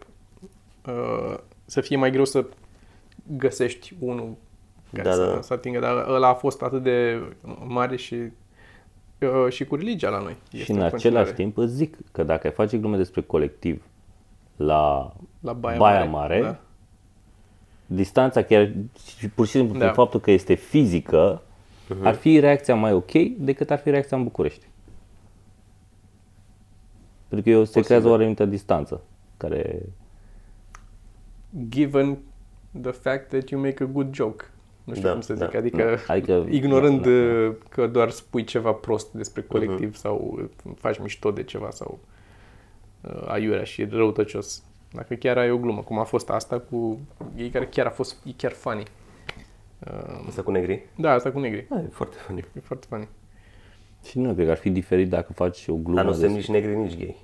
A: uh, să fie mai greu să găsești unul care
B: Da,
A: să,
B: da.
A: să atingă, dar ăla a fost atât de mare și uh, și cu religia la noi.
C: Și în același
A: continuare.
C: timp îți zic că dacă ai face glume despre colectiv la
A: la Baia,
C: Baia
A: Mare,
C: Mare,
A: da.
C: distanța chiar și pur și simplu
A: Da.
C: prin faptul că este fizică, ar fi reacția mai ok decât ar fi reacția în București. Pentru că eu, se creează o anumită distanță care
A: given the fact that you make a good joke. Nu știu
B: Da,
A: cum să
B: da.
A: zic, adică,
C: Adică-
A: ignorând
C: da, da,
A: uh, că doar spui ceva prost despre colectiv sau uh, faci mișto de ceva sau uh, aiurea și răutăcios. Dacă chiar ai o glumă, cum a fost asta cu ei care chiar a fost, e chiar funny. Uh,
B: Asta cu negri?
A: da, asta cu negri.
B: Da, e foarte funny.
A: E foarte funny.
C: Și nu cred că ar fi diferit dacă faci o glumă
B: Dar nu suntem
C: despre-
B: nici negri, nici gay.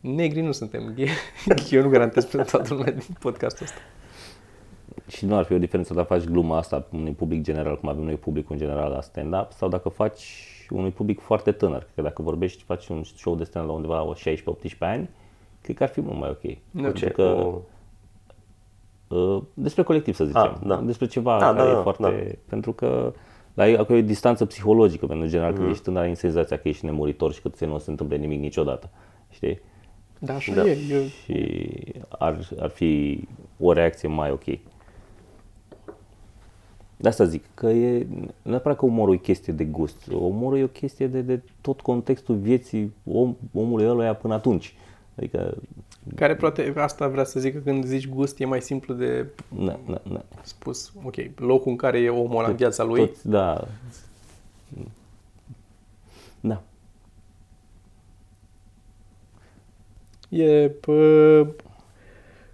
A: Negri nu suntem. Eu nu garantez pentru toată lumea din podcastul ăsta.
C: Și nu ar fi o diferență dacă faci gluma asta unui public general, cum avem noi publicul în general la stand-up, sau dacă faci unui public foarte tânăr. Că dacă vorbești, faci un show de stand la undeva la 16-18 ani, cred că ar fi mult mai ok.
A: Da.
C: Pentru
B: Ce?
C: că,
B: Cu...
C: uh, despre colectiv, să zicem.
B: Ah, da.
C: Despre ceva
B: Ah,
C: care
B: da,
C: e
B: da,
C: foarte... Pentru că la ei acolo e o distanță psihologică, pentru că, în general,
B: Mhm.
C: când ești tânăr, ai senzația că ești nemuritor și că ți nu o să se întâmple nimic niciodată. Știi?
A: Da, așa
B: Da.
A: e. Eu,
C: și ar, ar fi o reacție mai ok. De asta zic, că e nu neapărat că umorul e chestie de gust, umorul e o chestie de, de tot contextul vieții om, omului ăluia până atunci. Adică,
A: care poate, asta vrea să zic că când zici gust e mai simplu de
C: na, na, na,
A: spus, ok, locul în care e omul ăla în viața lui,
C: toți, da. Da.
A: e pă,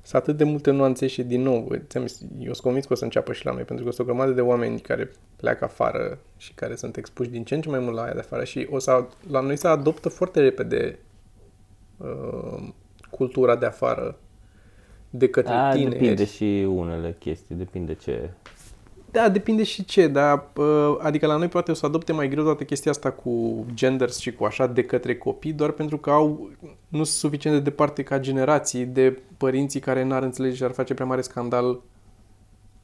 A: sunt atât de multe nuanțe și din nou, ți-am zis, eu sunt convins că o să înceapă și la noi, pentru că sunt o grămadă de oameni care pleacă afară și care sunt expuși din ce în ce mai mult la aia de afară și o să, la noi se adoptă foarte repede uh, cultura de afară de către
C: A,
A: tineri.
C: depinde și unele chestii, depinde ce...
A: Da, depinde și ce, dar uh, adică la noi poate o să adopte mai greu toată chestia asta cu genders și cu așa de către copii, doar pentru că au, nu sunt suficient de departe ca generații de părinții care n-ar înțelege și ar face prea mare scandal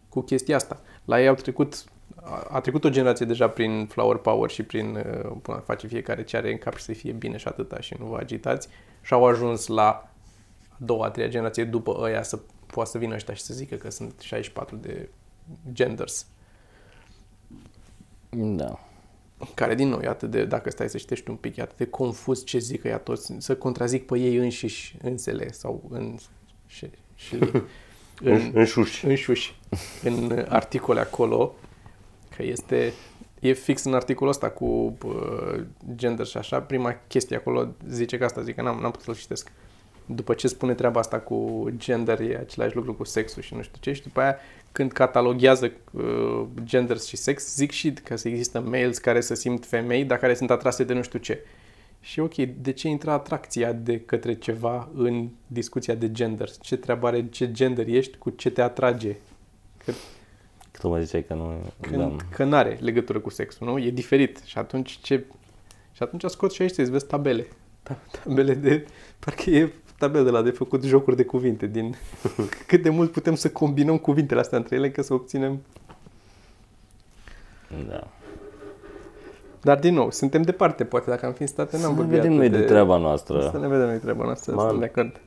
A: cu chestia asta. La ei au trecut, a, a trecut o generație deja prin flower power și prin uh, până face fiecare ce are în cap și să fie bine și atâta și nu vă agitați și au ajuns la a doua, a treia generație după ăia să poată să vină ăștia și să zică că sunt 64 de genders.
C: Da.
A: Care, din nou, e atât de, dacă stai să citești un pic, e atât de confuz ce zic ea toți, să contrazic pe ei înșiși, însele, sau în, și, și
B: În, în șuși.
A: înșuși, în articole acolo, că este, e fix în articolul ăsta cu uh, gender și așa, prima chestie acolo zice că asta, zic că n-am, n-am putut să-l citesc. După ce spune treaba asta cu gender, e același lucru cu sexul și nu știu ce, și după aia când cataloghează uh, gender și sex, zic și că să există males care să simt femei, dar care sunt atrase de nu știu ce. Și ok, de ce intră atracția de către ceva în discuția de gender? Ce treabă are ce gender ești cu ce te atrage? Că,
C: Tu mă ziceai că nu...
A: când,
C: Da.
A: că n-are legătură cu sexul, nu? E diferit. Și atunci ce... Și atunci scot și aici să-ți vezi tabele. Ta- Tabele de... Parcă e tabel de la de făcut jocuri de cuvinte din cât de mult putem să combinăm cuvintele astea între ele ca să obținem
C: da.
A: Dar din nou, suntem departe, poate dacă am fi în state n-am
C: Să ne
A: vorbit
C: vedem noi
A: atât
C: de treaba noastră.
A: Să ne vedem noi treaba noastră,
B: Man.
A: sunt de acord.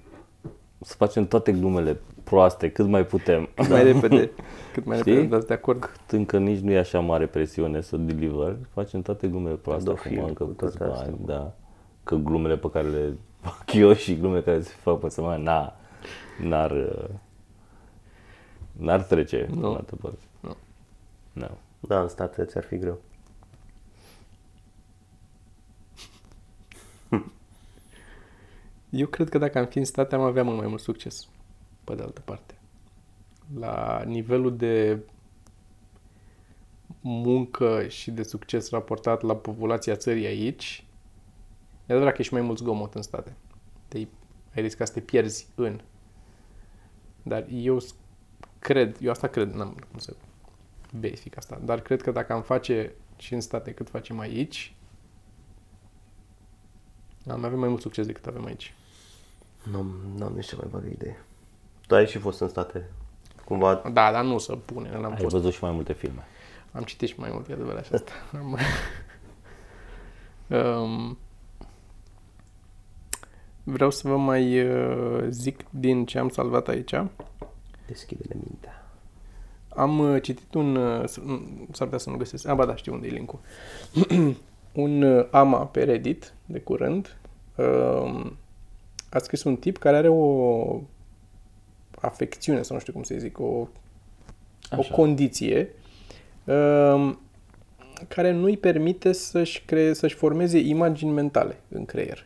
C: Să facem toate glumele proaste cât mai putem.
A: Cât mai repede, cât mai
C: Știi?
A: repede, dați de acord.
C: Cât încă nici nu e așa mare presiune să deliver, facem toate glumele proaste
B: Pedofil
C: acum încă
B: cu toate
C: câțiva
B: astea.
C: ani, da. Că glumele pe care le fac eu și glumele care se fac pe săptămână, na, n-ar, uh, n-ar trece
A: Nu.
C: în altă părți.
A: Nu.
C: Nu.
B: Da, în state ți-ar fi greu.
A: Eu cred că dacă am fi în state am avea mult mai mult succes, pe de altă parte. La nivelul de muncă și de succes raportat la populația țării aici, e adevărat că ești mai mult zgomot în state. Te, ai riscat să te pierzi în. Dar eu s- cred, eu asta cred, n-am cum să verific asta, dar cred că dacă am face și în state cât facem aici, am avea mai mult succes decât avem aici.
B: Nu am, n-am nici cea mai vagă idee. Tu ai și fost în state. Cumva,
A: Da, dar nu să pune, n-am
C: Ai
A: fost.
C: văzut și mai multe filme.
A: Am citit și mai mult, e adevărat și asta. Am- um, vreau să vă mai uh, zic din ce am salvat aici.
B: deschide-le mintea.
A: Am uh, citit un... Uh, s- nu, s-ar putea să nu găsesc. Ah, ba da, știu unde e linkul. un uh, AMA pe Reddit, de curând, uh, a scris un tip care are o afecțiune, sau nu știu cum să zic, o, o
C: Așa.
A: condiție uh, care nu-i permite să-și, cre- să-și formeze imagini mentale în creier.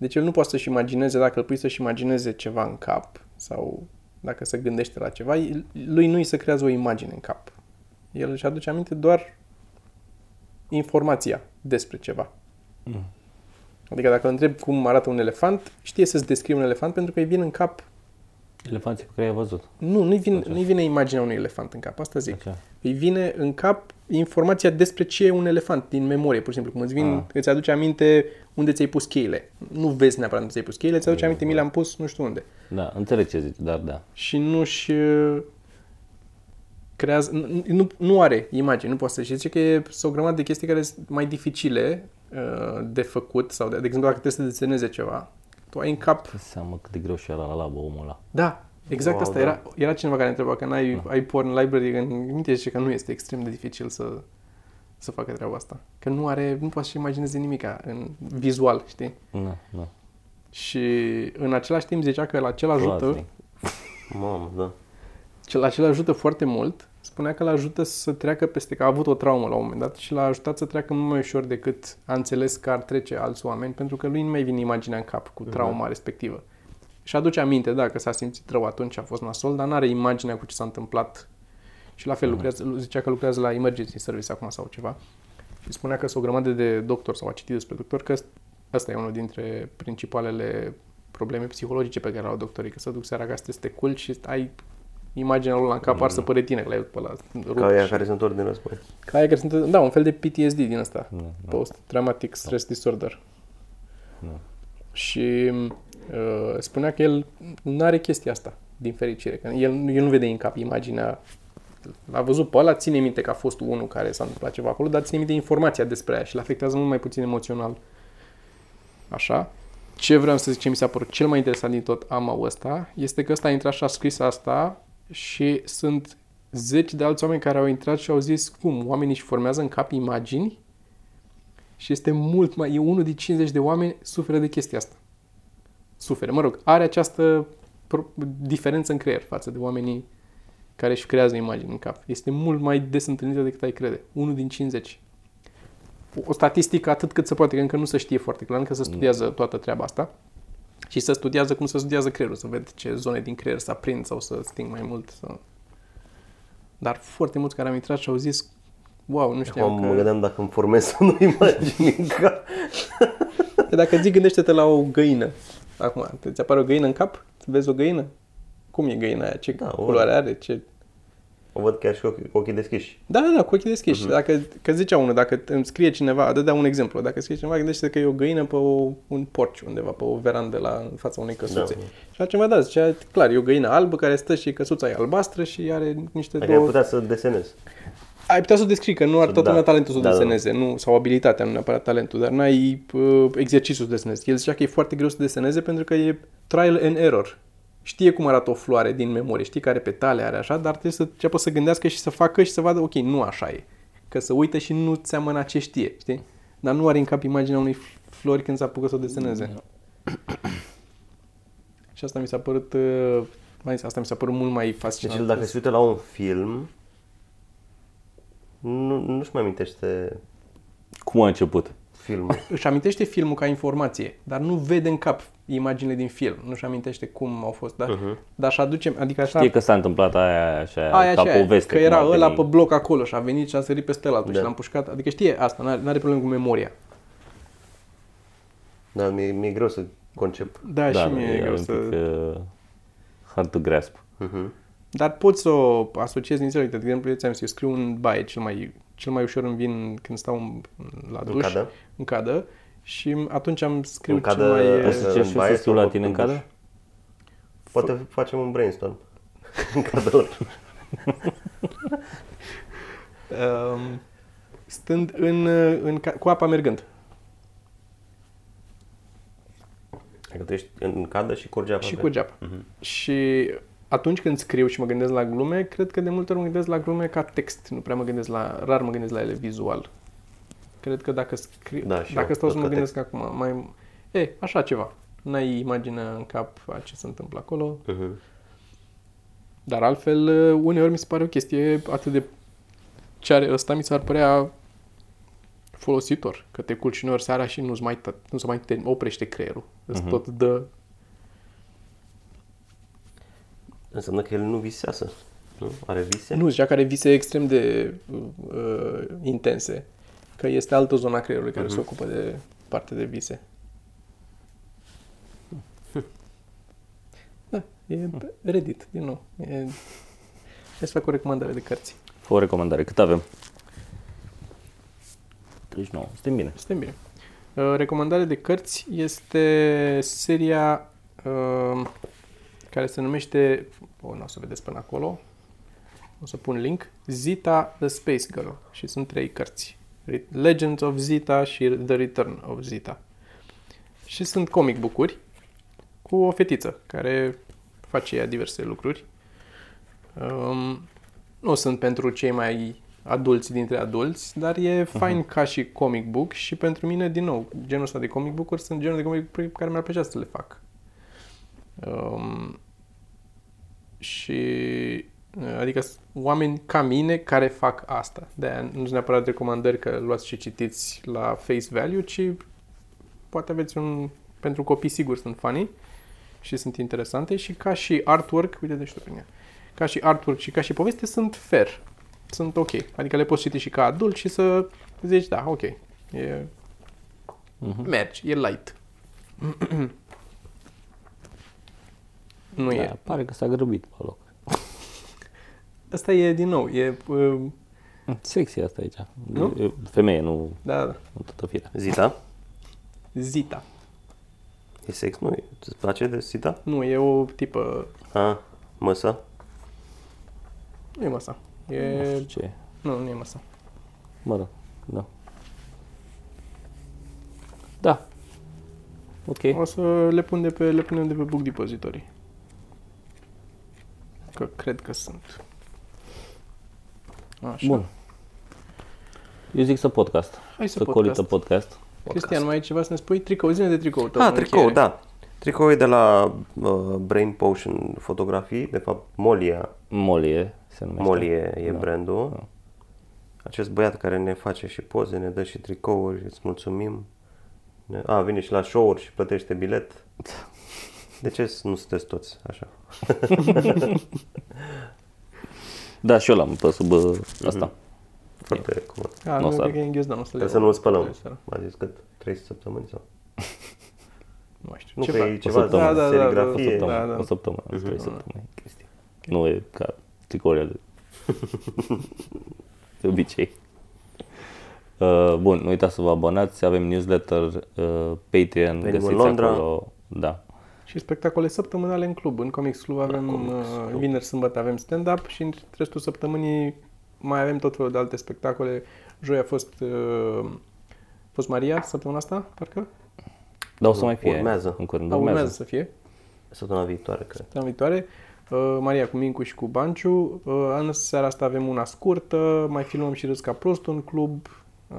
A: Deci el nu poate să-și imagineze, dacă îl pui să-și imagineze ceva în cap sau dacă se gândește la ceva, el- lui nu-i se creează o imagine în cap. El își aduce aminte doar informația despre ceva.
C: Mm.
A: Adică dacă îl întreb cum arată un elefant, știe să-ți descrie un elefant pentru că îi vine în cap...
C: Elefanții pe care i-ai văzut.
A: Nu, nu-i vine,
C: Așa.
A: nu-i vine imaginea unui elefant în cap, asta zic.
C: Așa.
A: Îi vine în cap informația despre ce e un elefant din memorie, pur și simplu. Cum îți, vin,
C: Ah.
A: îți aduce aminte unde ți-ai pus cheile. Nu vezi neapărat unde ți-ai pus cheile, îți aduce aminte, mi le-am pus nu știu unde.
C: Da, înțeleg ce zici, dar da.
A: Și nu-și uh, creează, nu, nu, nu are imagine, nu poate să și zice că e sunt o grămadă de chestii care sunt mai dificile uh, de făcut sau, de, de exemplu, dacă trebuie să deseneze ceva, tu ai în cap
C: Dă seama cât de greu și era la labă omul ăla.
A: Da, exact
B: Wow,
A: asta.
B: da.
A: Era, era cineva care întreba că n-ai ai porn library în minte și că nu este extrem de dificil să, să facă treaba asta. Că nu are, nu poate să imagineze nimica în vizual, știi?
C: Nu, nu.
A: Și în același timp zicea că la ce ajută,
C: Groaznic.
B: Mamă, da.
A: ce la ce ajută foarte mult, spunea că l ajută să treacă peste, că a avut o traumă la un moment dat și l-a ajutat să treacă mult mai ușor decât a înțeles că ar trece alți oameni, pentru că lui nu mai vine imaginea în cap cu trauma respectivă. Și aduce aminte, da, că s-a simțit rău atunci, a fost nasol, dar n-are imaginea cu ce s-a întâmplat. Și la fel, lucrează, zicea că lucrează la emergency service acum sau ceva. Și spunea că sunt o grămadă de doctori sau a citit despre doctori că ăsta e unul dintre principalele probleme psihologice pe care au doctorii, că să duc seara acasă, te culci și ai imaginea lui în cap, mm. să păre tine, că l-ai pe la
B: Ca aia care se întorc din război.
A: Ca aia care sunt, da, un fel de PTSD din asta. No, no. Post-traumatic stress disorder. No. Și uh, spunea că el nu are chestia asta, din fericire. Că el, el nu vede în cap imaginea a văzut pe ăla, ține minte că a fost unul care s-a întâmplat ceva acolo, dar ține minte informația despre aia și îl afectează mult mai puțin emoțional. Așa. Ce vreau să zic, ce mi s-a părut cel mai interesant din tot amau ăsta, este că ăsta a intrat și a scris asta și sunt zeci de alți oameni care au intrat și au zis cum, oamenii își formează în cap imagini și este mult mai, e unul din 50 de oameni suferă de chestia asta. Suferă, mă rog, are această diferență în creier față de oamenii care își creează imagini în cap. Este mult mai des întâlnită decât ai crede. Unul din 50. O statistică atât cât se poate, că încă nu se știe foarte clar, încă se studiază toată treaba asta. Și se studiază cum se studiază creierul, să vede ce zone din creier să aprind sau să sting mai mult. Să... Dar foarte mulți care am intrat și au zis, wow, nu știam
B: Acum că... mă gândeam dacă îmi formez o imagine în cap.
A: dacă zic, gândește-te la o găină. Acum, ți apare o găină în cap? Vezi o găină? Cum e găina aia? Ce da, culoare are? Ce
B: o văd chiar și cu ochii deschiși.
A: Da, da, da, cu ochii deschiși. Uh-huh. Dacă, că zicea unul, dacă îmi scrie cineva, dădea un exemplu, dacă scrie cineva, gândește că e o găină pe o, un porci undeva, pe o verandă la, în fața unei căsuțe. Da. Și altceva, da, zicea, clar, e o găină albă care stă și căsuța e albastră și are niște
B: adică două... ai putea să desenezi.
A: Ai putea să o descrii, că nu are toată da. talentul să o da, da, deseneze, da. nu, sau abilitatea, nu neapărat talentul, dar n-ai uh, exercițiul să desenezi. El zicea că e foarte greu să deseneze pentru că e trial and error știe cum arată o floare din memorie, știe care petale are așa, dar trebuie să înceapă să gândească și să facă și să vadă, ok, nu așa e. Că să uită și nu seamănă ce știe, știi? Dar nu are în cap imaginea unei flori când s-a apucat să o deseneze. și asta mi s-a părut, uh, mai zis, asta mi s-a părut mult mai fascinant.
B: Deci dacă se uită la un film, nu, nu-și mai amintește...
C: Cum a început?
B: filmul.
A: Își amintește filmul ca informație, dar nu vede în cap imaginile din film. Nu-și amintește cum au fost, dar, uh-huh. dar și aduce, adică așa...
C: Știe că s-a întâmplat aia așa, aia ca poveste.
A: Că era ăla pe bloc acolo și a venit și a sărit peste ăla da. și l-a împușcat. Adică știe asta, n-are, n-are probleme cu memoria.
B: Da, mi-e, mi-e greu să concep.
A: Da, da și mie e greu să... Pic, uh,
C: hard to grasp.
A: Uh-huh. Dar poți să o asociezi din De exemplu, eu ți-am zis, eu scriu un baie cel mai cel mai ușor îmi vin când stau la duș, în cadă, în cadă și atunci am scriu în
B: cadă,
A: cel mai...
C: Ce și să scriu la tine în cadă?
B: Poate F- facem un brainstorm în cadă
A: um, Stând în, în, cu apa mergând.
B: Adică tu ești în cadă și curge apa.
A: Și curge apa. Uh-huh. Și atunci când scriu și mă gândesc la glume, cred că de multe ori mă gândesc la glume ca text, nu prea mă gândesc la, rar mă gândesc la ele vizual. Cred că dacă scriu, da, dacă stau să mă gândesc text. acum, mai, e, așa ceva. N-ai imaginea în cap a ce se întâmplă acolo. Uh-huh. Dar altfel, uneori mi se pare o chestie atât de ce are ăsta, mi s-ar părea folositor. Că te culci uneori seara și nu-ți mai, nu se mai te oprește creierul. Uh-huh. tot dă
B: Înseamnă că el nu visează. Nu? Are vise?
A: Nu, zicea că are vise extrem de uh, intense. Că este altă zona a creierului care uh-huh. se ocupă de parte de vise. Da, e Reddit, din nou. E... Hai să fac o recomandare de cărți.
C: Fă o recomandare. Cât avem? 39. Suntem bine.
A: Suntem bine. Uh, recomandare de cărți este seria uh, care se numește, o, nu o să vedeți până acolo, o să pun link, Zita the Space Girl și sunt trei cărți. Legends of Zita și The Return of Zita. Și sunt comic book cu o fetiță care face ea diverse lucruri. Um, nu sunt pentru cei mai adulți dintre adulți, dar e uh-huh. fain ca și comic book și pentru mine, din nou, genul ăsta de comic book-uri sunt genul de comic book care mi-ar plăcea să le fac. Um, și adică oameni ca mine care fac asta. de nu sunt neapărat recomandări că luați și citiți la face value, ci poate aveți un... Pentru copii sigur sunt funny și sunt interesante și ca și artwork, uite de pe mine, ca și artwork și ca și poveste sunt fair. Sunt ok. Adică le poți citi și ca adult și să zici, da, ok. E...
C: Mhm.
A: Mergi, e light. nu
C: Da,
A: e.
C: pare că s-a grăbit pe loc.
A: Asta e, din nou, e... Uh,
C: Sexy asta aici.
A: Nu?
C: E Femeie, nu,
A: da, da.
C: nu toată firea.
B: Zita?
A: Zita.
B: E sex? Nu, e- îți place de Zita?
A: Nu, e o tipă...
B: A, măsă?
A: Nu e masa.
C: Nu
A: E...
C: știu ce e.
A: Nu, nu e masa.
C: Mă rog, da. Da. Ok.
A: O să le, pun de pe, le punem de pe Book Depository. Că cred că sunt. Așa.
C: Bun. Eu zic să podcast.
A: Hai să
C: să
A: podcast.
C: colită podcast.
A: Cristian, mai ai ceva să ne spui? Tricou, zine de tricou tău.
B: Ah,
A: în
B: tricou,
A: încheiere.
B: da. Tricou e de la uh, Brain Potion Fotografii, de fapt Molia,
C: Molie se numește.
B: Molie e
C: Da.
B: brandul.
C: Da.
B: Acest băiat care ne face și poze, ne dă și tricouri, îți mulțumim. Ne- A, vine și la show-uri și plătește bilet. De ce nu sunteți toți așa?
C: Da, și eu l-am pe sub uh, asta.
B: Foarte comod.
A: A,
C: Nu o
A: nu,
C: să-
A: cred că e în ghiozdan. o să le
B: Trebuie să
A: iau.
B: nu îl spălăm.
A: Trebuie să-
B: M-a zis cât? 3 săptămâni sau?
A: Nu mai știu.
B: Nu,
A: Ceva.
B: că e
C: O
B: ceva de
C: săptămână.
A: Da, da, da,
C: O
B: serigrafie.
C: săptămână,
A: Da, da.
C: o săptămână,
B: Mhm.
C: trei săptămâni. Chestii. Nu e ca tricourile de, de obicei. Uh, bun, nu uitați să vă abonați, avem newsletter, uh, Patreon,
B: în
C: găsiți
B: Londra.
C: acolo. Da.
A: Și spectacole săptămânale în club. În Comics Club avem
B: Comics
A: uh,
B: Club.
A: vineri, sâmbătă avem stand-up și în restul săptămânii mai avem tot felul de alte spectacole. Joi a fost, uh, a fost Maria săptămâna asta, parcă?
C: Dar o să mai fie
B: Urmează.
C: în curând.
A: Da,
C: Urmează.
A: urmează să fie.
B: Săptămâna viitoare, cred.
A: Săptămâna viitoare. Uh, Maria cu Mincu și cu Banciu. Uh, în seara asta avem una scurtă. Mai filmăm și Râs ca prost în club. Uh,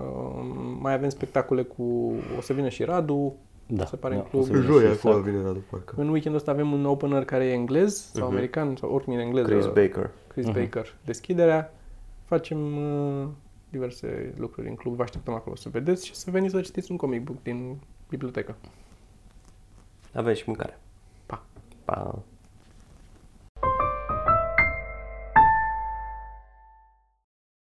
A: mai avem spectacole cu... O să vină și Radu.
C: Da,
A: se pare
C: da,
A: în club.
C: o să vină și Isaac.
B: vine Radu Parcă.
A: În weekendul ăsta avem un opener care e englez sau
B: Mhm.
A: american sau oricum e în engleză.
B: Chris Baker.
A: Chris Baker. Deschiderea. Facem uh, diverse lucruri în club. Vă așteptăm acolo să vedeți și să veniți să citiți un comic book din bibliotecă.
B: Avem și mâncare.
A: Pa!
B: Pa!